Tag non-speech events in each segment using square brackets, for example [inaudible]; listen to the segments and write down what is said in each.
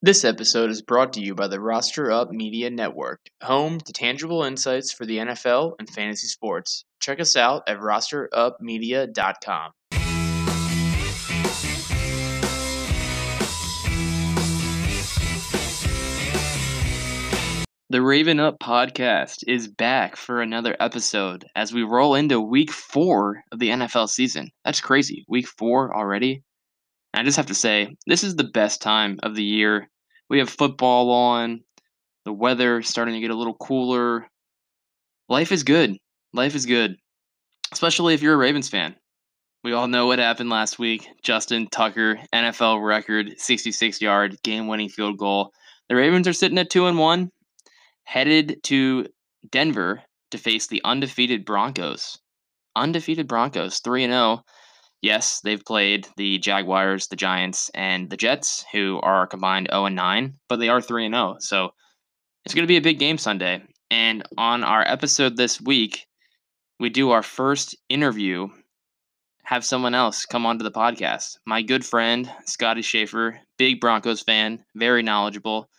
This episode is brought to you by the Roster Up Media Network, home to tangible insights for the NFL and fantasy sports. Check us out at rosterupmedia.com. The Raven Up podcast is back for another episode as we roll into week four of the NFL season. That's crazy. Week four already. I just have to say, this is the best time of the year. We have football on, the weather starting to get a little cooler. Life is good. Life is good, especially if you're a Ravens fan. We all know what happened last week. Justin Tucker, NFL record, 66 yard game winning field goal. The Ravens are sitting at 2 and 1 headed to Denver to face the undefeated Broncos. Undefeated Broncos, 3 and 0. Yes, they've played the Jaguars, the Giants, and the Jets, who are combined 0 9, but they are 3 and 0. So it's going to be a big game Sunday. And on our episode this week, we do our first interview, have someone else come onto the podcast. My good friend, Scotty Schaefer, big Broncos fan, very knowledgeable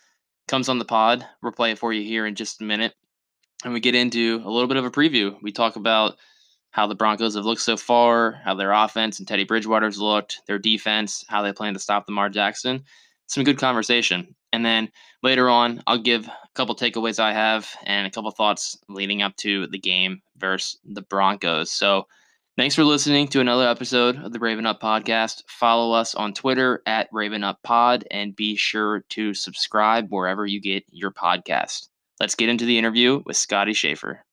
comes on the pod. We'll play it for you here in just a minute. And we get into a little bit of a preview. We talk about how the Broncos have looked so far, how their offense and Teddy Bridgewater's looked, their defense, how they plan to stop Lamar Jackson. Some good conversation. And then later on, I'll give a couple takeaways I have and a couple thoughts leading up to the game versus the Broncos. So Thanks for listening to another episode of the Raven Up Podcast. Follow us on Twitter at Raven Up Pod and be sure to subscribe wherever you get your podcast. Let's get into the interview with Scotty Schaefer.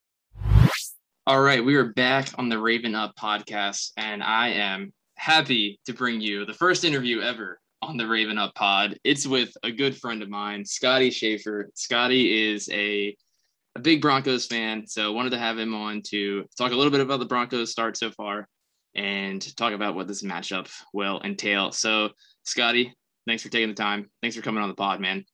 All right, we are back on the Raven Up Podcast, and I am happy to bring you the first interview ever on the Raven Up Pod. It's with a good friend of mine, Scotty Schaefer. Scotty is a a big Broncos fan, so wanted to have him on to talk a little bit about the Broncos start so far and talk about what this matchup will entail. So, Scotty, thanks for taking the time. Thanks for coming on the pod, man.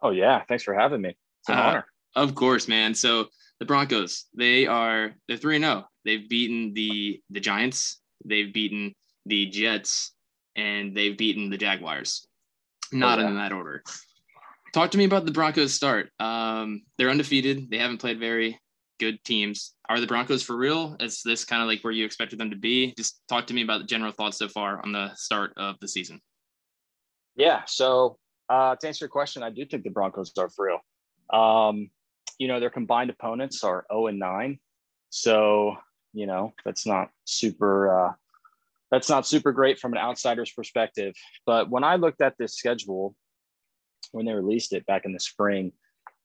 Oh yeah, thanks for having me. It's an uh, honor. Of course, man. So the Broncos, they are they're three and zero. Oh. They've beaten the the Giants, they've beaten the Jets, and they've beaten the Jaguars. Not oh, yeah. in that order talk to me about the Broncos start. Um, they're undefeated. They haven't played very good teams. Are the Broncos for real? Is this kind of like where you expected them to be? Just talk to me about the general thoughts so far on the start of the season. Yeah. So uh, to answer your question, I do think the Broncos are for real. Um, you know, their combined opponents are 0 and 9. So, you know, that's not super uh, that's not super great from an outsider's perspective. But when I looked at this schedule, when they released it back in the spring,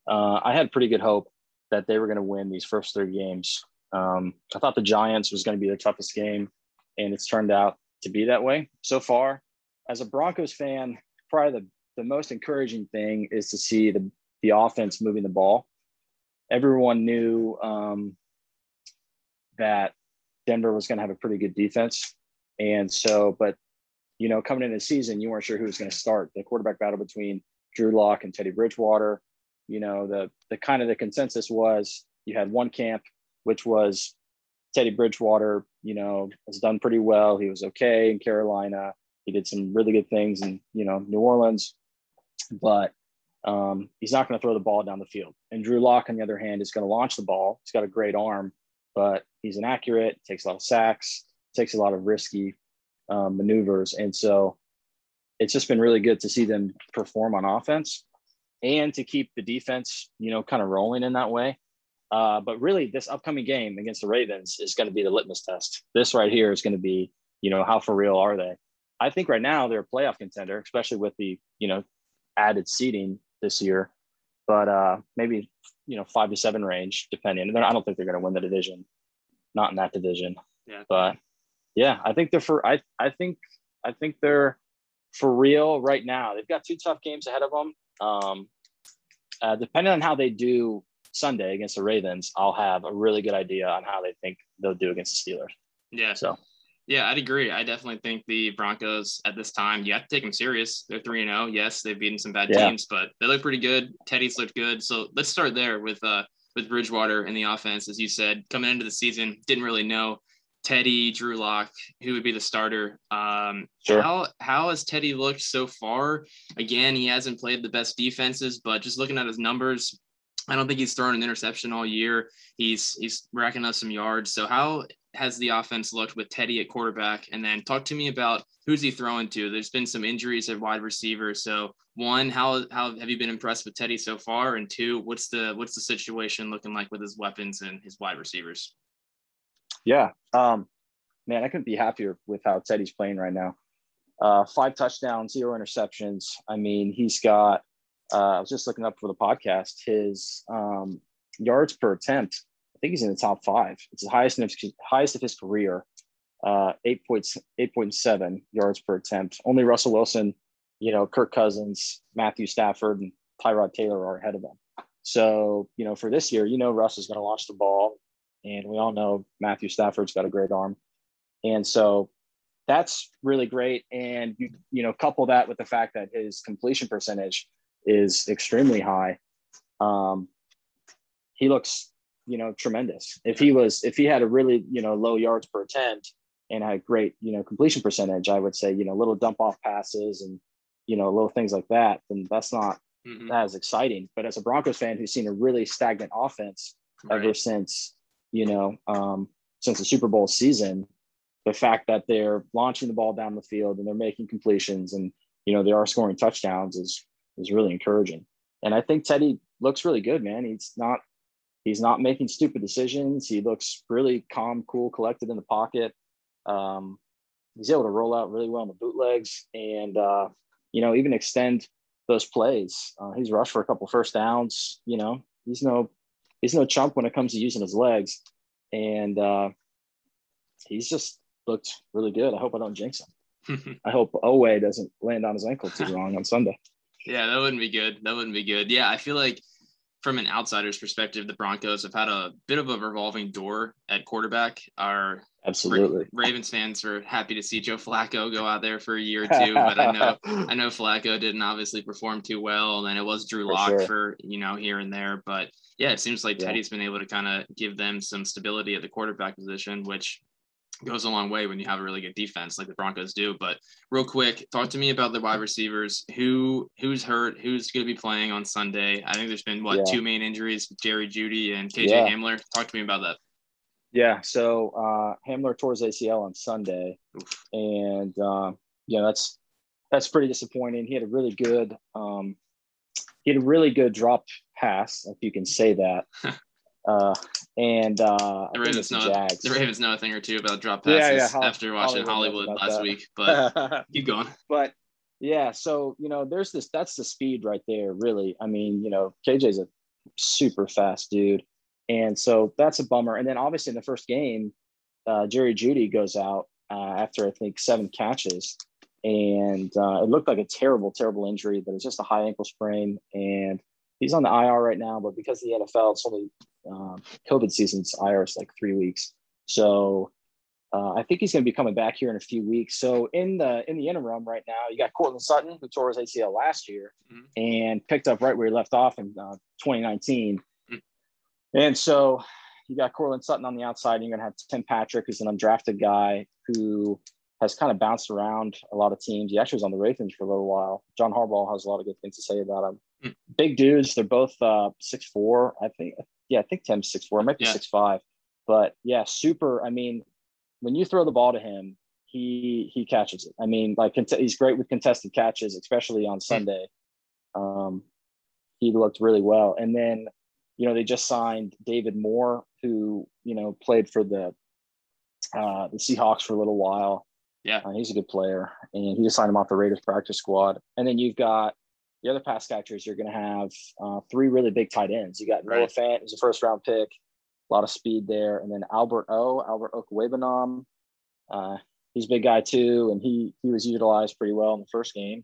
uh, I had pretty good hope that they were going to win these first three games. Um, I thought the Giants was going to be the toughest game, and it's turned out to be that way so far. As a Broncos fan, probably the, the most encouraging thing is to see the, the offense moving the ball. Everyone knew um, that Denver was going to have a pretty good defense. And so, but, you know, coming into the season, you weren't sure who was going to start. The quarterback battle between Drew Lock and Teddy Bridgewater. You know, the the kind of the consensus was you had one camp, which was Teddy Bridgewater, you know, has done pretty well. He was okay in Carolina. He did some really good things in, you know, New Orleans, but um, he's not going to throw the ball down the field. And Drew Lock, on the other hand, is going to launch the ball. He's got a great arm, but he's inaccurate, takes a lot of sacks, takes a lot of risky um, maneuvers. And so it's just been really good to see them perform on offense and to keep the defense, you know, kind of rolling in that way. Uh, but really, this upcoming game against the Ravens is going to be the litmus test. This right here is going to be, you know, how for real are they? I think right now they're a playoff contender, especially with the, you know, added seating this year. But uh, maybe, you know, five to seven range, depending. I don't think they're going to win the division, not in that division. Yeah. But yeah, I think they're for. I I think I think they're for real right now. They've got two tough games ahead of them. Um, uh, depending on how they do Sunday against the Ravens, I'll have a really good idea on how they think they'll do against the Steelers. Yeah. So. Yeah, I'd agree. I definitely think the Broncos at this time, you have to take them serious. They're 3 0. Yes, they've beaten some bad yeah. teams, but they look pretty good. Teddy's looked good. So let's start there with uh with Bridgewater in the offense. As you said, coming into the season, didn't really know Teddy, Drew Lock, who would be the starter. Um, Sure. How how has Teddy looked so far? Again, he hasn't played the best defenses, but just looking at his numbers, I don't think he's thrown an interception all year. He's he's racking up some yards. So how has the offense looked with Teddy at quarterback? And then talk to me about who's he throwing to. There's been some injuries at wide receiver. So one, how how have you been impressed with Teddy so far? And two, what's the what's the situation looking like with his weapons and his wide receivers? Yeah. Um, man, I couldn't be happier with how Teddy's playing right now. Uh, five touchdowns, zero interceptions. I mean, he's got, uh, I was just looking up for the podcast, his um, yards per attempt. I think he's in the top five. It's the highest, in his, highest of his career, uh, 8.7 yards per attempt. Only Russell Wilson, you know, Kirk Cousins, Matthew Stafford, and Tyrod Taylor are ahead of them. So, you know, for this year, you know, Russ is going to launch the ball. And we all know Matthew Stafford's got a great arm. And so that's really great. And you, you know, couple that with the fact that his completion percentage is extremely high. Um, he looks, you know, tremendous. If he was, if he had a really, you know, low yards per attempt and had great, you know, completion percentage, I would say, you know, little dump off passes and, you know, little things like that, then that's not Mhm. as exciting. But as a Broncos fan who's seen a really stagnant offense ever since you know um, since the Super Bowl season. The fact that they're launching the ball down the field and they're making completions and you know they are scoring touchdowns is is really encouraging. And I think Teddy looks really good, man. He's not he's not making stupid decisions. He looks really calm, cool, collected in the pocket. Um, he's able to roll out really well in the bootlegs and uh, you know even extend those plays. Uh, he's rushed for a couple first downs. You know he's no he's no chump when it comes to using his legs, and uh, he's just looked really good. I hope I don't jinx him. [laughs] I hope Owe doesn't land on his ankle too wrong on Sunday. Yeah, that wouldn't be good. That wouldn't be good. Yeah, I feel like from an outsider's perspective, the Broncos have had a bit of a revolving door at quarterback. Our Absolutely. Ravens fans are happy to see Joe Flacco go out there for a year or two, [laughs] but I know I know Flacco didn't obviously perform too well, and then it was Drew For Lock sure. for you know here and there. But yeah, it seems like Yeah. Teddy's been able to kind of give them some stability at the quarterback position, which goes a long way when you have a really good defense like the Broncos do. But real quick, talk to me about the wide receivers. Who who's hurt? Who's going to be playing on Sunday? I think there's been what Yeah. two main injuries: Jerry Jeudy and KJ Yeah. Hamler. Talk to me about that. Yeah. So uh, Hamler tore his ACL on Sunday, and uh, yeah, that's that's pretty disappointing. He had a really good um, he had a really good drop pass, if you can say that. [laughs] uh, and uh, The Ravens the know Jags. the Ravens know a thing or two about drop passes yeah, Hol- after watching Hollywood Hollywood, last that. week. [laughs] But keep going. but yeah, so you know, there's this that's the speed right there, really. I mean, you know, KJ's a super fast dude. And so that's a bummer. And then obviously in the first game, uh, Jerry Jeudy goes out uh, after I think seven catches. And uh, it looked like a terrible, terrible injury, but it's just a high ankle sprain. And he's on the IR right now, but because of the NFL, it's only um, COVID season's IR is like three weeks. So uh, I think he's going to be coming back here in a few weeks. So in the in the interim right now, you got Courtland Sutton who tore his ACL last year Mhm. and picked up right where he left off in uh, 2019. Mm. And so you got Courtland Sutton on the outside. And you're going to have Tim Patrick, who's an undrafted guy who has kind of bounced around a lot of teams. He actually was on the Ravens for a little while. John Harbaugh has a lot of good things to say about him. Mm. Big dudes. They're both uh, six four. I think. Yeah, I think Tim's six four. It might be Yeah. six five. But yeah, super. I mean, when you throw the ball to him, he he catches it. I mean, like he's great with contested catches, especially on Sunday. Um, he looked really well. And then, you know, they just signed David Moore, who you know played for the uh, the Seahawks for a little while. Yeah. Uh, he's a good player, and he just signed him off the Raiders practice squad. And then you've got the other pass catchers. You're going to have uh, three really big tight ends. You got Noah Right. Fant, who's a first round pick, a lot of speed there, and then Albert O, Albert Okwuegbunam. Uh, he's a big guy too, and he he was utilized pretty well in the first game.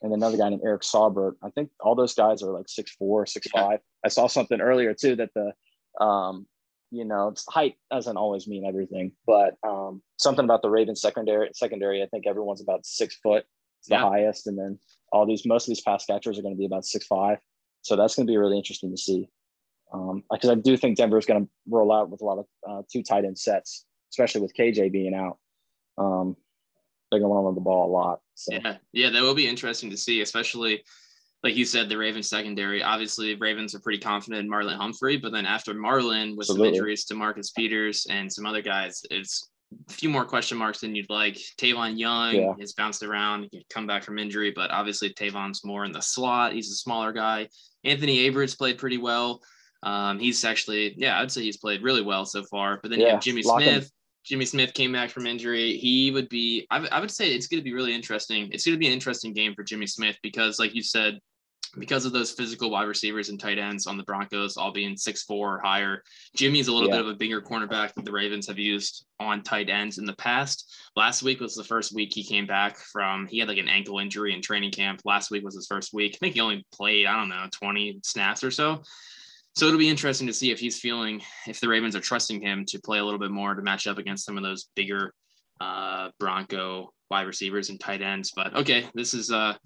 And then another guy named Eric Saubert. I think all those guys are like six four, six five. I saw something earlier too that the um, you know, height doesn't always mean everything, but um, something about the Ravens secondary. Secondary, I think everyone's about six foot. It's the Yeah. highest, and then all these most of these pass catchers are going to be about six five. So that's going to be really interesting to see. Um, because I do think Denver is going to roll out with a lot of uh, two tight end sets especially with KJ being out. Um, they're going to run the ball a lot. So. Yeah, yeah, that will be interesting to see, especially like you said, the Ravens secondary. Obviously, Ravens are pretty confident in Marlon Humphrey, but then after Marlon, with Absolutely. some injuries to Marcus Peters and some other guys, it's a few more question marks than you'd like. Tavon Young yeah. has bounced around, come back from injury, but obviously Tavon's more in the slot. He's a smaller guy. Anthony Averett played pretty well. Um, he's actually, yeah, I'd say he's played really well so far. But then yeah, you have Jimmy Smith. Jimmy Smith came back from injury. He would be, I, w- I would say it's going to be really interesting. It's going to be an interesting game for Jimmy Smith because, like you said, because of those physical wide receivers and tight ends on the Broncos all being six four or higher. Jimmy's a little yeah. bit of a bigger cornerback that the Ravens have used on tight ends in the past. Last week was the first week he came back from he had like an ankle injury in training camp. Last week was his first week. I think he only played, I don't know, 20 snaps or so. So it'll be interesting to see if he's feeling if the Ravens are trusting him to play a little bit more to match up against some of those bigger uh, Bronco wide receivers and tight ends. But okay, this is uh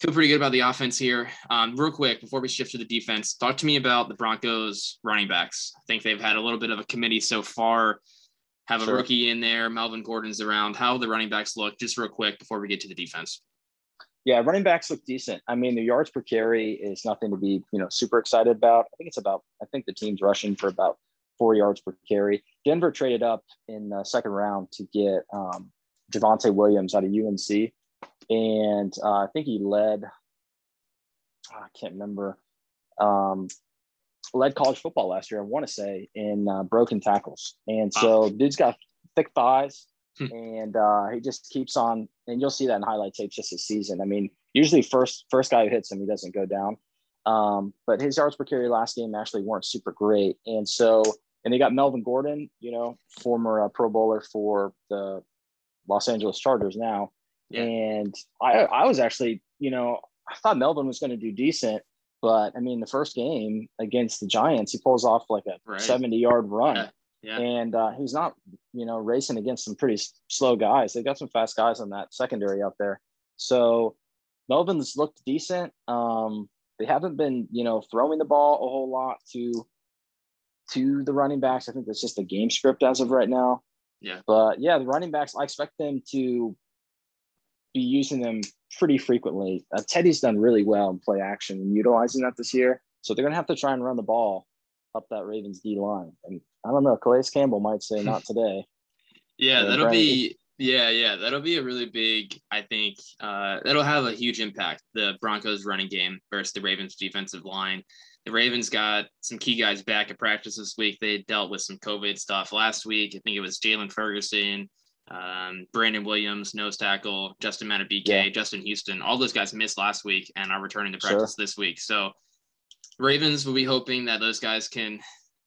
feel pretty good about the offense here. Um, real quick, before we shift to the defense, talk to me about the Broncos running backs. I think they've had a little bit of a committee so far. Have sure. a rookie in there. Melvin Gordon's around. How the running backs look, just real quick before we get to the defense. Yeah, running backs look decent. I mean, the yards per carry is nothing to be, you know, super excited about. I think it's about, I think the team's rushing for about four yards per carry. Denver traded up in the second round to get um, Javonte Williams out of UNC and uh, I think he led. I can't remember. Um, led college football last year. I want to say in uh, broken tackles, and so wow. dude's got thick thighs, hmm. and uh, he just keeps on. And you'll see that in highlight tapes just this season. I mean, usually first first guy who hits him, he doesn't go down. Um, but his yards per carry last game actually weren't super great, and so and they got Melvin Gordon, you know, former uh, Pro Bowler for the Los Angeles Chargers now. Yeah. And I, I was actually, you know, I thought Melvin was going to do decent, but I mean, the first game against the Giants, he pulls off like a right. 70 yard run. Yeah. Yeah. And uh, he's not, you know, racing against some pretty slow guys. They've got some fast guys on that secondary out there. So Melvin's looked decent. Um, they haven't been, you know, throwing the ball a whole lot to to the running backs. I think that's just the game script as of right now. Yeah. But yeah, the running backs, I expect them to be using them pretty frequently. Uh, Teddy's done really well in play action and utilizing that this year. So they're going to have to try and run the ball up that Ravens D line. And I don't know, Calais Campbell might say not today. [laughs] yeah, that'll be yeah, yeah, that'll be a really big. I think uh, that'll have a huge impact. The Broncos running game versus the Ravens defensive line. The Ravens got some key guys back at practice this week. They dealt with some COVID stuff last week. I think it was Jaylon Ferguson, um, Brandon Williams, nose tackle, Justin Madubuike, yeah. Justin Houston, all those guys missed last week and are returning to practice sure. this week. So Ravens will be hoping that those guys can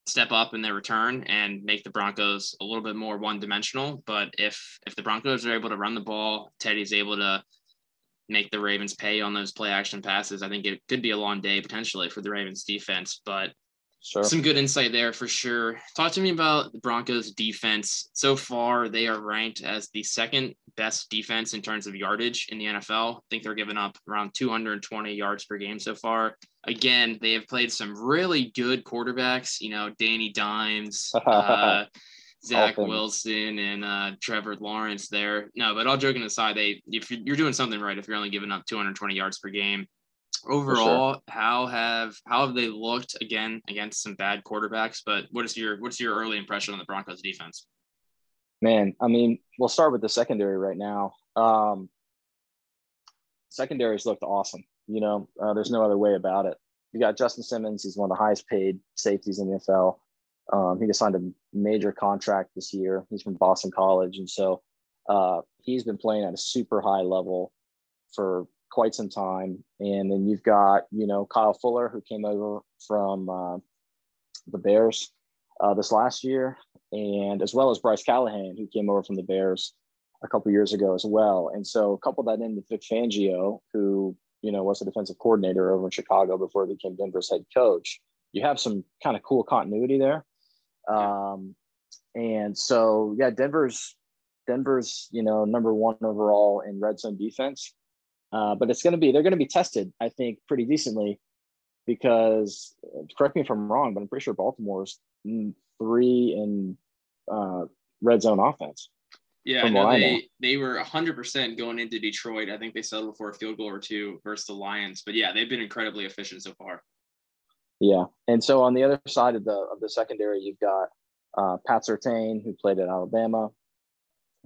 step up in their return and make the Broncos a little bit more one dimensional. But if if the Broncos are able to run the ball, Teddy's able to make the Ravens pay on those play action passes, I think it could be a long day potentially for the Ravens defense. But Sure. Some good insight there for sure. Talk to me about the Broncos defense. So far, they are ranked as the second best defense in terms of yardage in the NFL. I think they're giving up around 220 yards per game so far. Again, they have played some really good quarterbacks, you know, Danny Dimes, [laughs] uh, Zach Wilson, and uh, Trevor Lawrence there. No, but all joking aside, they if you're doing something right if you're only giving up 220 yards per game overall sure. how have how have they looked again against some bad quarterbacks? But what is your what's your early impression on the broncos defense? Man i mean we'll start with the secondary right now. Um secondaries looked awesome you know uh, there's no other way about it. You got justin simmons he's one of the highest paid safeties in the nfl um, he just signed a major contract this year. He's from boston college and so uh, he's been playing at a super high level for quite some time. And then you've got, you know, Kyle Fuller, who came over from uh, the Bears uh, this last year, and as well as Bryce Callahan, who came over from the Bears a couple years ago as well. And so couple that in with Vic Fangio, who, you know, was the defensive coordinator over in Chicago before he became Denver's head coach. You have some kind of cool continuity there. Um, and so, yeah, Denver's Denver's, you know, number one overall in red zone defense. Uh, but it's going to be, they're going to be tested, I think, pretty decently because, correct me if I'm wrong, but I'm pretty sure Baltimore's three in uh, red zone offense. Yeah, no, they they were hundred percent going into Detroit. I think they settled for a field goal or two versus the Lions. But yeah, they've been incredibly efficient so far. Yeah, and so on the other side of the of the secondary, you've got uh, Pat Surtain, who played at Alabama.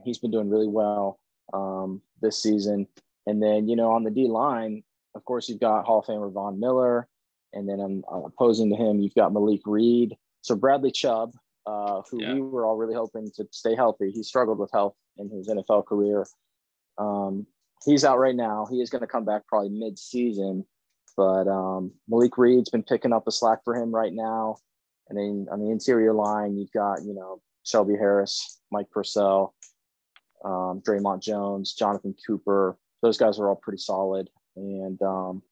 He's been doing really well um, this season. And then you know on the D line, of course, you've got Hall of Famer Von Miller, and then I'm um, opposing to him, you've got Malik Reed. So Bradley Chubb, uh, who yeah. we were all really hoping to stay healthy. He struggled with health in his NFL career. Um, he's out right now. He is going to come back probably mid-season, but um, Malik Reed's been picking up the slack for him right now. And then on the interior line, you've got you know Shelby Harris, Mike Purcell, um, Dre'Mont Jones, Jonathan Cooper. Those guys are all pretty solid. And um,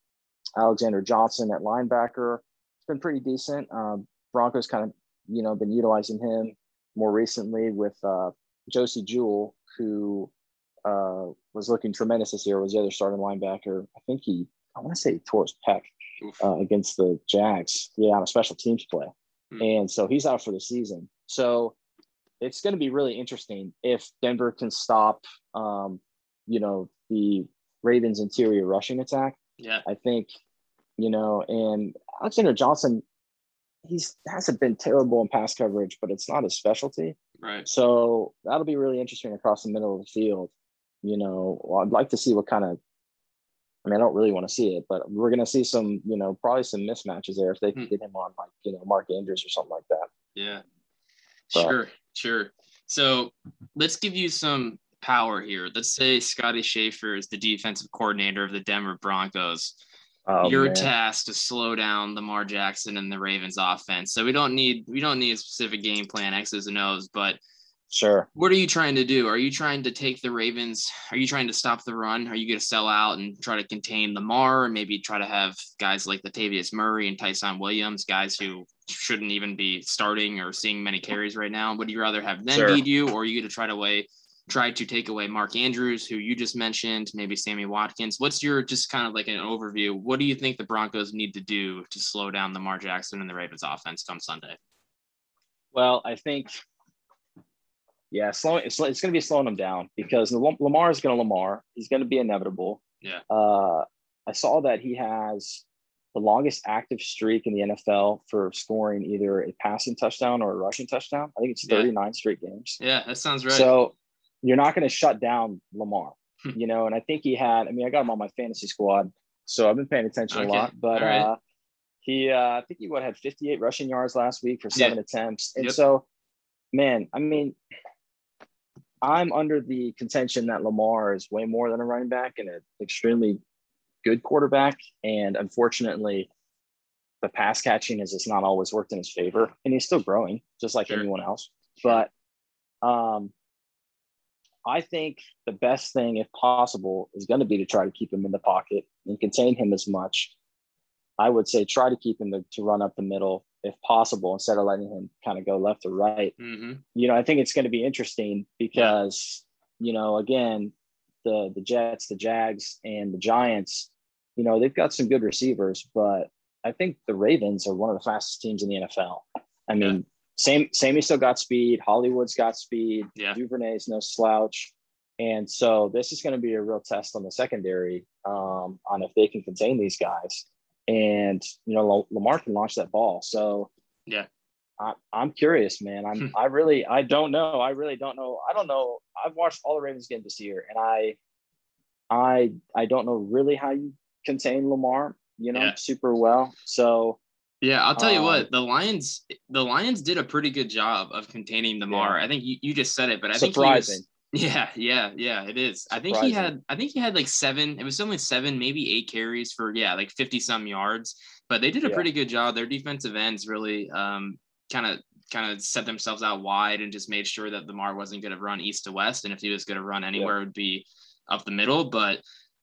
Alexander Johnson at linebacker, it's been pretty decent. Um, Broncos kind of you know, been utilizing him more recently with uh, Josey Jewell, who uh, was looking tremendous this year, was the other starting linebacker. I think he, I want to say he tore his pec uh, against the Jags, yeah, on a special teams play. Hmm. And so he's out for the season. So it's going to be really interesting if Denver can stop, um, you know, the Ravens' interior rushing attack. Yeah. I think, you know, and Alexander Johnson he's hasn't been terrible in pass coverage, but it's not his specialty. Right. So that'll be really interesting across the middle of the field. You know, well, I'd like to see what kind of. I mean, I don't really want to see it, but we're going to see some, you know, probably some mismatches there if they can hmm. get him on like, you know, Mark Andrews or something like that. Yeah. But, sure. Sure. So let's give you some power here. Let's say Scotty Schaefer is the defensive coordinator of the Denver Broncos. Oh, your man. task to slow down Lamar Jackson and the Ravens offense. So we don't need we don't need a specific game plan, X's and O's, but sure. What are you trying to do? Are you trying to take the Ravens? Are you trying to stop the run? Are you going to sell out and try to contain Lamar? Or maybe try to have guys like Latavius Murray and Ty'Son Williams, guys who shouldn't even be starting or seeing many carries right now. Would you rather have them sure. beat you, or are you going to try to weigh tried to take away Mark Andrews, who you just mentioned, maybe Sammy Watkins. What's your just kind of like an overview? What do you think the Broncos need to do to slow down Lamar Jackson and the Ravens offense come Sunday? Well, I think, yeah, slowing it's, it's going to be slowing them down because Lamar is going to Lamar. He's going to be inevitable. Yeah. Uh, I saw that he has the longest active streak in the NFL for scoring either a passing touchdown or a rushing touchdown. I think it's 39 yeah. straight games. Yeah, that sounds right. So you're not going to shut down Lamar, hmm. you know. And I think he had. I mean, I got him on my fantasy squad, so I've been paying attention okay. a lot. But right. uh, he, uh, I think he what had 58 rushing yards last week for seven yeah. attempts, and yep. so, man, I mean. I'm under the contention that Lamar is way more than a running back and an extremely good quarterback. And unfortunately, the pass catching has just not always worked in his favor. And he's still growing, just like sure. anyone else. But um, I think the best thing, if possible, is going to be to try to keep him in the pocket and contain him as much. I would say try to keep him to, to run up the middle if possible instead of letting him kind of go left or right. Mm-hmm. You know, I think it's going to be interesting because, yeah. you know, again, the the Jets, the Jags, and the Giants, you know, they've got some good receivers, but I think the Ravens are one of the fastest teams in the NFL. I mean, same Sammy still got speed. Hollywood's got speed. Yeah. Duvernay's no slouch. And so this is going to be a real test on the secondary um, on if they can contain these guys. And you know, Lamar can launch that ball. So yeah, I, am curious, man. I'm hmm. I really I don't know. I really don't know. I don't know. I've watched all the Ravens games this year, and I I I don't know really how you contain Lamar. You know, yeah. super well. So yeah, I'll tell you what, um, the Lions the Lions did a pretty good job of containing Lamar. Yeah. I think you, you just said it, but I Surprising. think was, yeah, yeah, yeah, it is. Surprising. I think he had I think he had like seven, it was only seven, maybe eight carries for yeah, like 50 some yards. But they did a yeah. pretty good job. Their defensive ends really um kind of kind of set themselves out wide and just made sure that Lamar wasn't going to run east to west. And if he was going to run anywhere, yeah. it would be up the middle. But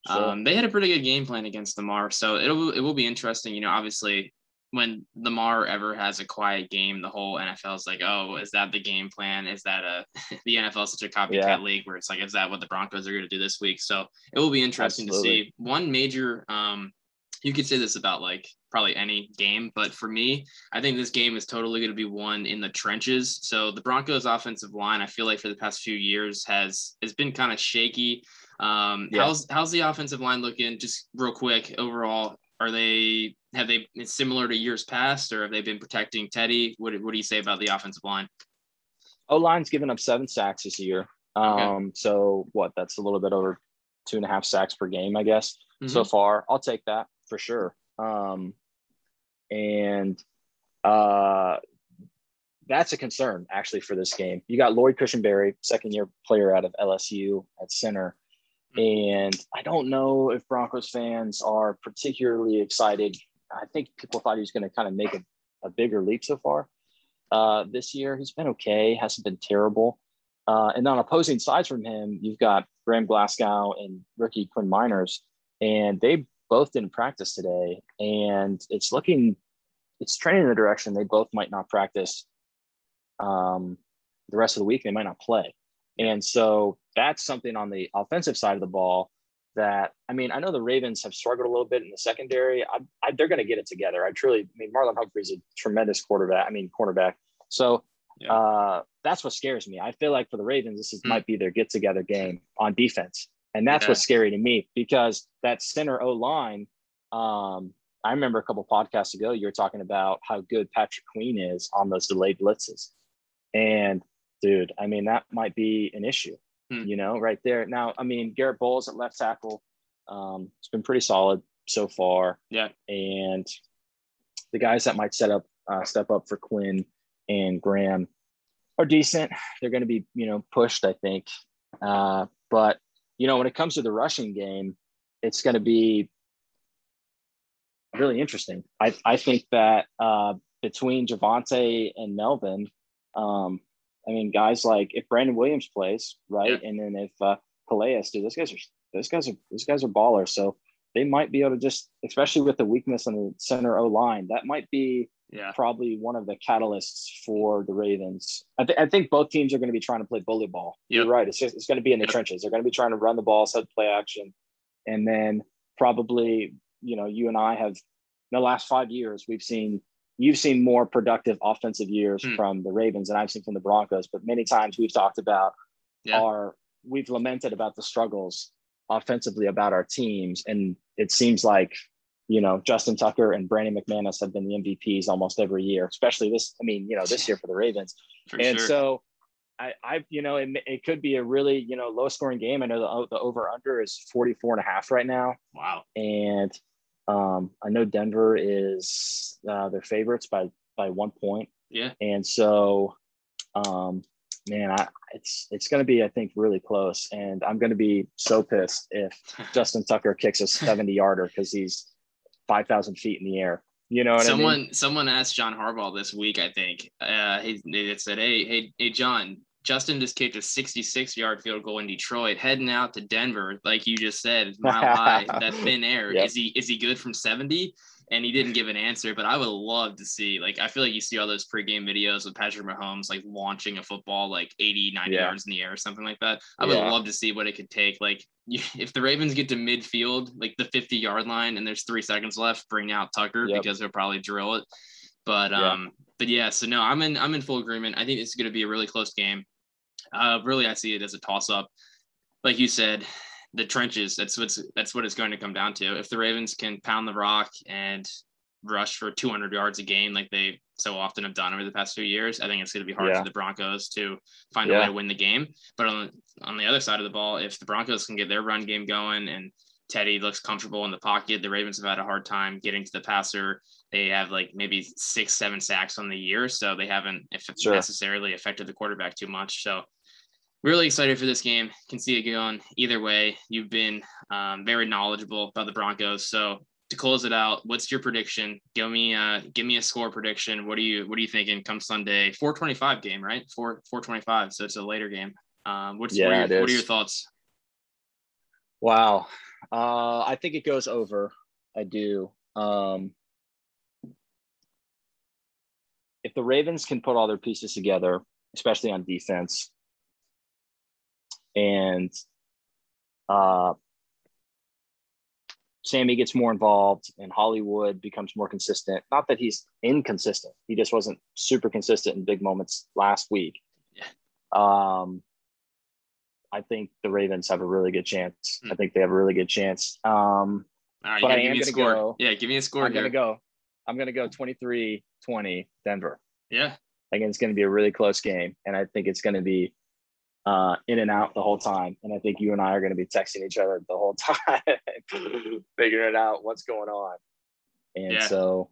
sure. um, they had a pretty good game plan against Lamar, So it'll it will be interesting. You know, obviously when Lamar ever has a quiet game, the whole NFL is like, oh, is that the game plan? Is that a [laughs] the NFL is such a copycat yeah. league where it's like, is that what the Broncos are going to do this week? So it will be interesting Absolutely. to see. One major um, you could say this about like probably any game, but for me, I think this game is totally going to be won in the trenches. So the Broncos offensive line, I feel like for the past few years has has been kind of shaky. Um, yeah. how's how's the offensive line looking? Just real quick, overall, are they have they been similar to years past, or have they been protecting Teddy? What what do you say about the offensive line? O line's given up seven sacks this year. Um, okay. so what? That's a little bit over two and a half sacks per game, I guess, mm-hmm. so far. I'll take that for sure. Um, and uh, that's a concern actually for this game. You got Lloyd Cushenberry, second year player out of LSU at center. And I don't know if Broncos fans are particularly excited. I think people thought he was going to kind of make a, a bigger leap so far. Uh, this year, he's been okay, hasn't been terrible. Uh, and on opposing sides from him, you've got Graham Glasgow and rookie Quinn Meinerz, and they both didn't practice today. And it's looking, it's trending in the direction they both might not practice um, the rest of the week. They might not play. And so that's something on the offensive side of the ball that I mean, I know the Ravens have struggled a little bit in the secondary. I, I, they're going to get it together. I truly, I mean, Marlon Humphrey's a tremendous quarterback. I mean, cornerback. So yeah. uh, that's what scares me. I feel like for the Ravens, this is, mm. might be their get together game on defense, and that's yeah. what's scary to me because that center O line. Um, I remember a couple podcasts ago you were talking about how good Patrick Queen is on those delayed blitzes, and dude, I mean that might be an issue hmm. you know, right there. Now, I mean, Garett Bolles at left tackle, um, it's been pretty solid so far. Yeah. And the guys that might set up, uh, step up for Quinn and Graham are decent. They're going to be, you know, pushed, I think. Uh, but, you know, when it comes to the rushing game, it's going to be really interesting. I, I think that uh, between Javonte and Melvin, um, I mean, guys like if Brandon Williams plays, right, yeah. and then if uh, Calais, dude, those guys are those guys are those guys are ballers. So they might be able to just, especially with the weakness on the center O line, that might be yeah. probably one of the catalysts for the Ravens. I, th- I think both teams are going to be trying to play bully ball. Yep. You're right. It's just, it's going to be in the yep. trenches. They're going to be trying to run the ball, set play action, and then probably you know you and I have in the last five years we've seen you've seen more productive offensive years mm. from the Ravens than I've seen from the Broncos. But many times we've talked about yeah. our we've lamented about the struggles offensively about our teams, and it seems like you know Justin Tucker and Brandon McManus have been the MVPs almost every year, especially this. I mean, you know, this year for the Ravens, for and sure. so. I, I, you know, it, it could be a really, you know, low scoring game. I know the, the over under is 44 and a half right now. Wow. And um, I know Denver is uh, their favorites by by one point. Yeah. And so, um, man, I, it's it's going to be I think really close, and I'm going to be so pissed if [laughs] Justin Tucker kicks a 70 yarder because he's five thousand feet in the air. You know someone I mean? someone asked John Harbaugh this week, I think. Uh, he they said, "Hey, hey, hey, John, Justin just kicked a 66 yard field goal in Detroit, heading out to Denver, like you just said, [laughs] mile high, that thin air. Yep. Is he is he good from 70? And he didn't give an answer, but I would love to see, like, I feel like you see all those pregame videos with Patrick Mahomes, like launching a football like 80, 90 yeah. yards in the air or something like that. I would yeah. love to see what it could take. Like, [laughs] if the Ravens get to midfield, like the 50 yard line, and there's three seconds left, bring out Tucker yep. because they'll probably drill it. But, yeah. um, but yeah, so no, I'm in, I'm in full agreement. I think it's going to be a really close game. Uh, really, I see it as a toss up. Like you said, the trenches. That's what's that's what it's going to come down to. If the Ravens can pound the rock and rush for 200 yards a game, like they so often have done over the past few years, I think it's going to be hard yeah. for the Broncos to find yeah. a way to win the game. But on on the other side of the ball, if the Broncos can get their run game going and Teddy looks comfortable in the pocket. The Ravens have had a hard time getting to the passer. They have like maybe six, seven sacks on the year, so they haven't sure. necessarily affected the quarterback too much. So really excited for this game. Can see it going either way. You've been um, very knowledgeable about the Broncos. So to close it out, what's your prediction? Give me uh give me a score prediction. What are you what are you thinking come Sunday? 425 game, right? 4 425. So it's a later game. Um what's yeah, what, are your, what are your thoughts? Wow. Uh I think it goes over. I do. Um if the Ravens can put all their pieces together, especially on defense, and uh, Sammy gets more involved and Hollywood becomes more consistent. Not that he's inconsistent, he just wasn't super consistent in big moments last week. Yeah. Um, I think the Ravens have a really good chance. Hmm. I think they have a really good chance. Um, All right, But I give am me a gonna score. go- Yeah, give me a score I'm gonna go. I'm gonna go 23-20 Denver. Yeah, I think it's going to be a really close game, and I think it's going to be uh, in and out the whole time. And I think you and I are going to be texting each other the whole [laughs] time, figuring out what's going on. And Yeah. so,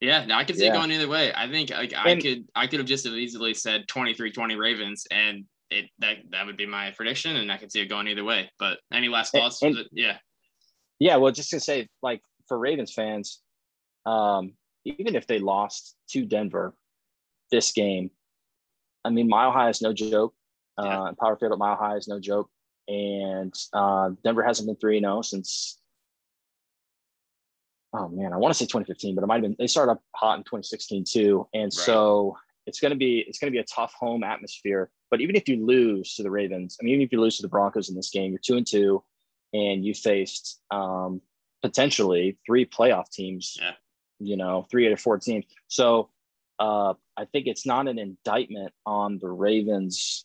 yeah. No, I could see it Yeah. going either way. I think like I And- could I could have just as easily said 23-20 Ravens, and it that that would be my prediction, and I could see it going either way. But any last thoughts? and- yeah, yeah, well, just to say, like for Ravens fans, um, even if they lost to Denver this game, I mean, Mile High is no joke. Yeah. Uh, Power Field at Mile High is no joke, and uh, Denver hasn't been three zero since. Oh man, I want to say 2015, but it might have been. They started up hot in 2016 too, and so it's going to be it's going to be a tough home atmosphere. But even if you lose to the Ravens, I mean, even if you lose to the Broncos in this game, you're two and two, and you faced um, potentially three playoff teams. Yeah. You know, three out of four teams. So uh, I think it's not an indictment on the Ravens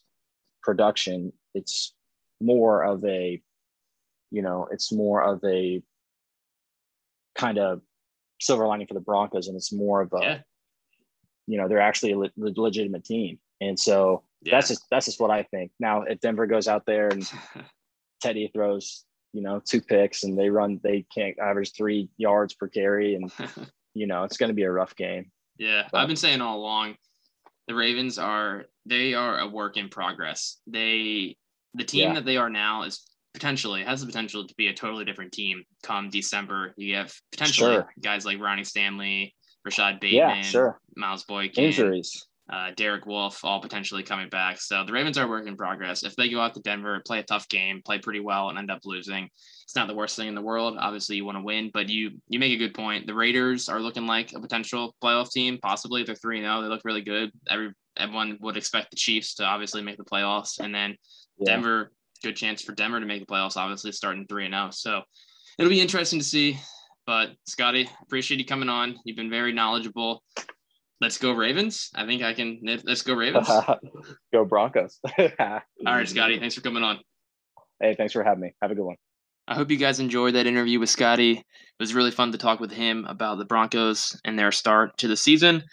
production. It's more of a, you know, it's more of a kind of silver lining for the Broncos, and it's more of a, Yeah. You know, they're actually a le- legitimate team, and so yeah. that's just that's just what I think. Now, if Denver goes out there and [laughs] Teddy throws, you know, two picks and they run, they can't average three yards per carry, and [laughs] you know, it's going to be a rough game. Yeah, But- I've been saying all along, the Ravens are they are a work in progress. They the team Yeah. that they are now is potentially has the potential to be a totally different team come December. You have potentially Sure. guys like Ronnie Stanley, Rashod Bateman, Yeah, sure. Miles Boykin, Injuries. uh, Derek Wolfe, all potentially coming back. So the Ravens are a work in progress. If they go out to Denver, play a tough game, play pretty well, and end up losing, it's not the worst thing in the world. Obviously, you want to win, but you you make a good point. The Raiders are looking like a potential playoff team. Possibly, they're three zero. They look really good. Every everyone would expect the Chiefs to obviously make the playoffs, and then Yeah. Denver, good chance for Denver to make the playoffs. Obviously, starting three and zero. So it'll be interesting to see. But Scotty, appreciate you coming on. You've been very knowledgeable. Let's go Ravens. I think I can. Let's go Ravens. [laughs] Go Broncos. [laughs] All right, Scotty. Thanks for coming on. Hey, thanks for having me. Have a good one. I hope you guys enjoyed that interview with Scotty. It was really fun to talk with him about the Broncos and their start to the season.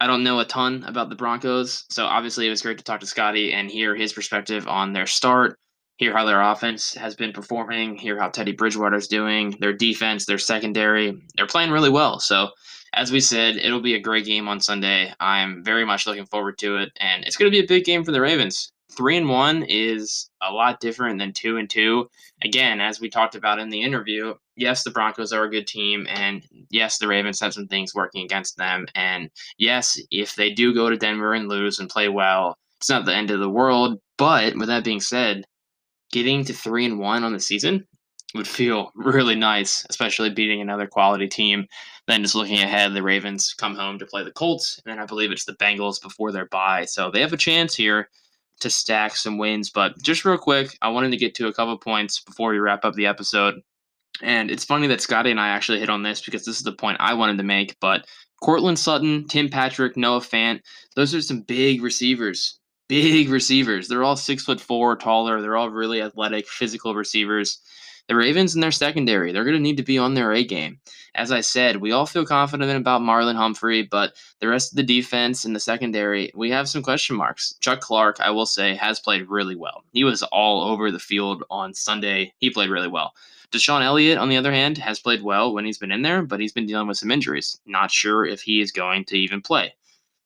I don't know a ton about the Broncos, so obviously it was great to talk to Scotty and hear his perspective on their start, hear how their offense has been performing, hear how Teddy Bridgewater's doing, their defense, their secondary. They're playing really well. So, as we said, it'll be a great game on Sunday. I'm very much looking forward to it, and it's going to be a big game for the Ravens. Three and one is a lot different than two and two again, as we talked about in the interview, yes, the Broncos are a good team, and yes, the Ravens have some things working against them. And yes, if they do go to Denver and lose and play well, it's not the end of the world. But with that being said, getting to three and one on the season would feel really nice, especially beating another quality team. Then just looking ahead, the Ravens come home to play the Colts, and then I believe it's the Bengals before their bye. So they have a chance here to stack some wins. But just real quick, I wanted to get to a couple points before we wrap up the episode. And it's funny that Scotty and I actually hit on this because this is the point I wanted to make. But Courtland Sutton, Tim Patrick, Noah Fant, those are some big receivers. Big receivers. They're all six foot four, taller. They're all really athletic, physical receivers. The Ravens and their secondary, they're going to need to be on their A game. As I said, we all feel confident about Marlon Humphrey, but the rest of the defense and the secondary, we have some question marks. Chuck Clark, I will say, has played really well. He was all over the field on Sunday. He played really well. DeShon Elliott, on the other hand, has played well when he's been in there, but he's been dealing with some injuries. Not sure if he is going to even play.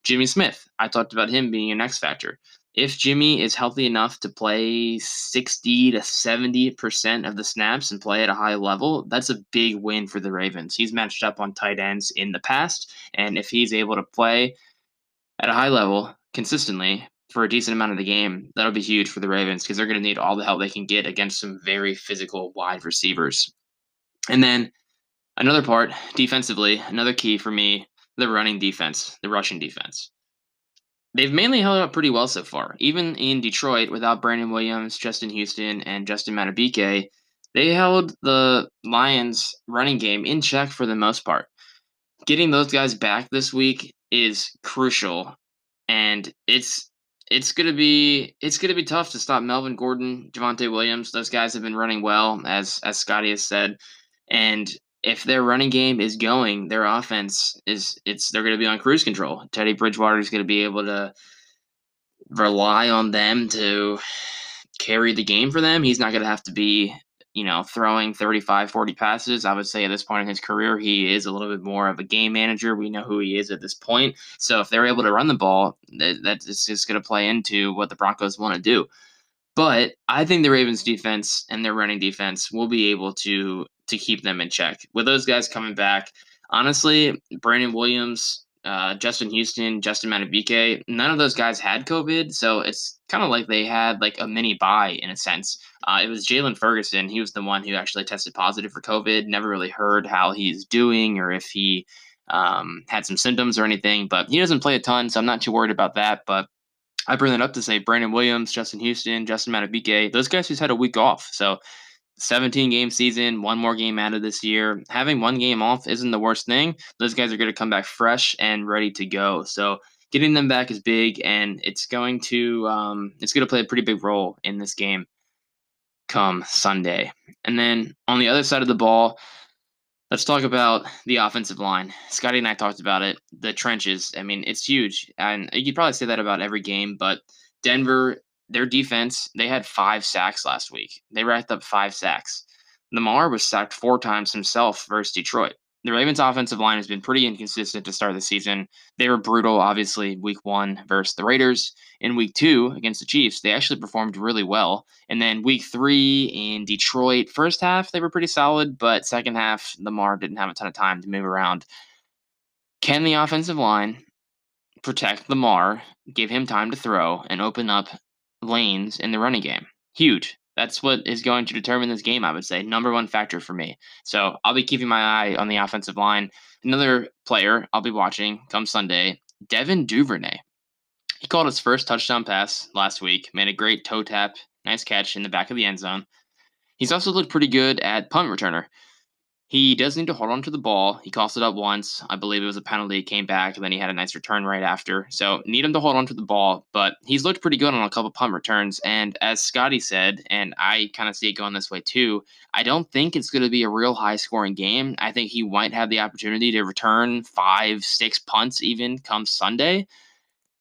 Jimmy Smith, I talked about him being an X factor. If Jimmy is healthy enough to play 60 to 70% of the snaps and play at a high level, that's a big win for the Ravens. He's matched up on tight ends in the past, and if he's able to play at a high level consistently for a decent amount of the game, that'll be huge for the Ravens because they're going to need all the help they can get against some very physical wide receivers. And then another part, defensively, another key for me, the running defense, the rushing defense. They've mainly held up pretty well so far. Even in Detroit, without Brandon Williams, Justin Houston, and Justin Madubuike, they held the Lions running game in check for the most part. Getting those guys back this week is crucial and it's it's gonna be it's gonna be tough to stop Melvin Gordon, Javonte Williams. Those guys have been running well, as as Scotty has said. And if their running game is going, their offense is it's they're gonna be on cruise control. Teddy Bridgewater is gonna be able to rely on them to carry the game for them. He's not gonna have to be you know, throwing 35, 40 passes. I would say at this point in his career, he is a little bit more of a game manager. We know who he is at this point. So if they're able to run the ball, that, that's just going to play into what the Broncos want to do. But I think the Ravens defense and their running defense will be able to to keep them in check. With those guys coming back, honestly, Brandon Williams, uh, Justin Houston, Justin Madubuike, none of those guys had COVID, so it's kind of like they had like a mini bye in a sense. Uh, it was Jaylon Ferguson; he was the one who actually tested positive for COVID. Never really heard how he's doing or if he um, had some symptoms or anything, but he doesn't play a ton, so I'm not too worried about that. But I bring that up to say Brandon Williams, Justin Houston, Justin Madubuike, those guys just had a week off, so 17 game season, one more game added this year. Having one game off isn't the worst thing. Those guys are going to come back fresh and ready to go. So getting them back is big, and it's going to um, it's going to play a pretty big role in this game come Sunday. And then on the other side of the ball, let's talk about the offensive line. Scotty and I talked about it. The trenches. I mean, it's huge, and you could probably say that about every game, but Denver their defense, they had five sacks last week. They racked up five sacks. Lamar was sacked four times himself versus Detroit. The Ravens' offensive line has been pretty inconsistent to start the season. They were brutal, obviously, week one versus the Raiders. In week two against the Chiefs, they actually performed really well. And then week three in Detroit, first half, they were pretty solid, but second half, Lamar didn't have a ton of time to move around. Can the offensive line protect Lamar, give him time to throw, and open up lanes in the running game. Huge. That's what is going to determine this game, I would say. Number one factor for me. So I'll be keeping my eye on the offensive line. Another player I'll be watching come Sunday, Devin Duvernay. He called his first touchdown pass last week, made a great toe tap, nice catch in the back of the end zone. He's also looked pretty good at punt returner. He does need to hold on to the ball. He cost it up once. I believe it was a penalty. Came back, and then he had a nice return right after. So need him to hold on to the ball, but he's looked pretty good on a couple punt returns. And as Scotty said, and I kind of see it going this way too. I don't think it's going to be a real high scoring game. I think he might have the opportunity to return five, six punts even come Sunday.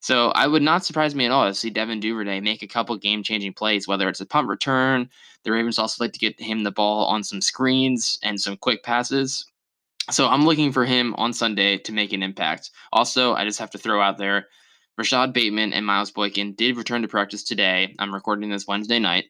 So I would not surprise me at all to see Devin Duvernay make a couple game changing plays, whether it's a punt return. The Ravens also like to get him the ball on some screens and some quick passes. So I'm looking for him on Sunday to make an impact. Also, I just have to throw out there Rashod Bateman and Miles Boykin did return to practice today. I'm recording this Wednesday night.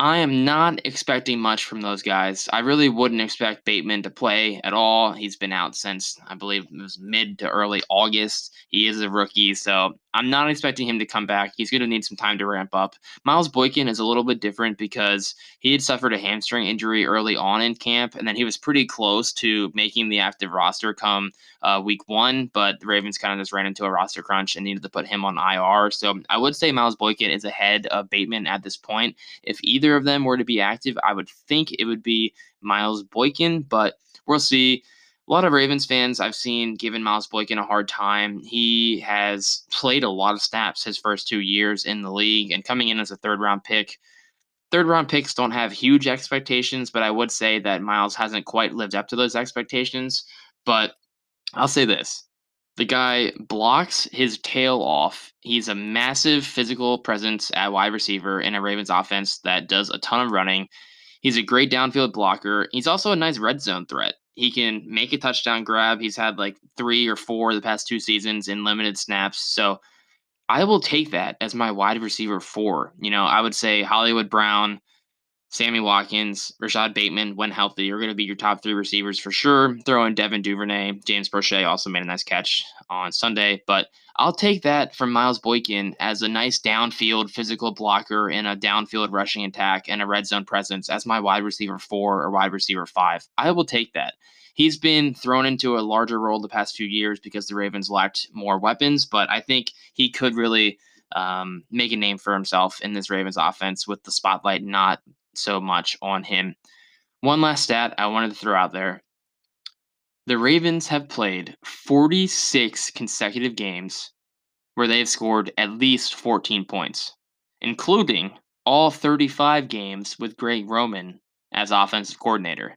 I am not expecting much from those guys. I really wouldn't expect Bateman to play at all. He's been out since I believe it was mid to early August. He is a rookie, so I'm not expecting him to come back. He's going to need some time to ramp up. Miles Boykin is a little bit different because he had suffered a hamstring injury early on in camp, and then he was pretty close to making the active roster come uh, week one, but the Ravens kind of just ran into a roster crunch and needed to put him on IR. So I would say Miles Boykin is ahead of Bateman at this point. If either of them were to be active, I would think it would be Miles Boykin, but we'll see. A lot of Ravens fans I've seen giving Miles Boykin a hard time. He has played a lot of snaps his first two years in the league and coming in as a third round pick. Third round picks don't have huge expectations, but I would say that Miles hasn't quite lived up to those expectations. But I'll say this the guy blocks his tail off. He's a massive physical presence at wide receiver in a Ravens offense that does a ton of running. He's a great downfield blocker. He's also a nice red zone threat. He can make a touchdown grab. He's had like three or four the past two seasons in limited snaps. So I will take that as my wide receiver four. You know, I would say Hollywood Brown, Sammy Watkins, Rashod Bateman, when healthy, are going to be your top three receivers for sure. Throw in Devin Duvernay. James Proche also made a nice catch on Sunday. But I'll take that from Miles Boykin as a nice downfield physical blocker in a downfield rushing attack and a red zone presence as my wide receiver four or wide receiver five. I will take that. He's been thrown into a larger role the past few years because the Ravens lacked more weapons, but I think he could really um, make a name for himself in this Ravens offense with the spotlight not so much on him. One last stat I wanted to throw out there. The Ravens have played 46 consecutive games where they have scored at least 14 points, including all 35 games with Greg Roman as offensive coordinator.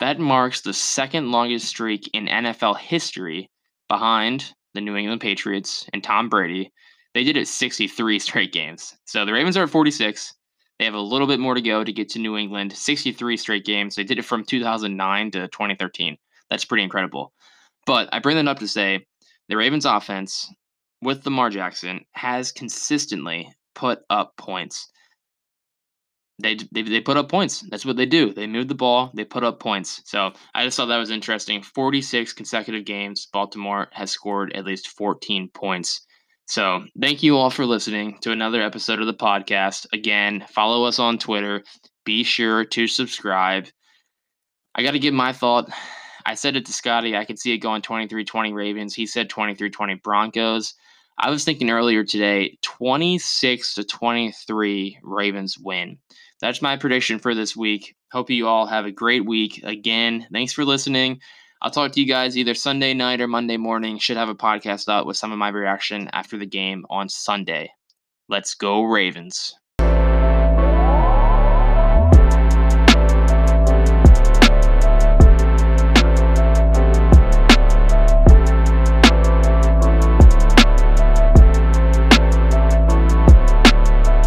That marks the second longest streak in NFL history behind the New England Patriots and Tom Brady. They did it 63 [laughs] straight games. So the Ravens are at 46. They have a little bit more to go to get to New England. 63 straight games. They did it from 2009 to 2013. That's pretty incredible. But I bring that up to say the Ravens offense with Lamar Jackson has consistently put up points they, they they put up points. That's what they do. They move the ball. They put up points. So I just thought that was interesting. Forty six consecutive games, Baltimore has scored at least fourteen points. So thank you all for listening to another episode of the podcast. Again, follow us on Twitter. Be sure to subscribe. I got to give my thought. I said it to Scotty. I could see it going 23 20 Ravens. He said 23 20 Broncos. I was thinking earlier today 26 to 23 Ravens win. That's my prediction for this week. Hope you all have a great week. Again, thanks for listening. I'll talk to you guys either Sunday night or Monday morning. Should have a podcast out with some of my reaction after the game on Sunday. Let's go, Ravens.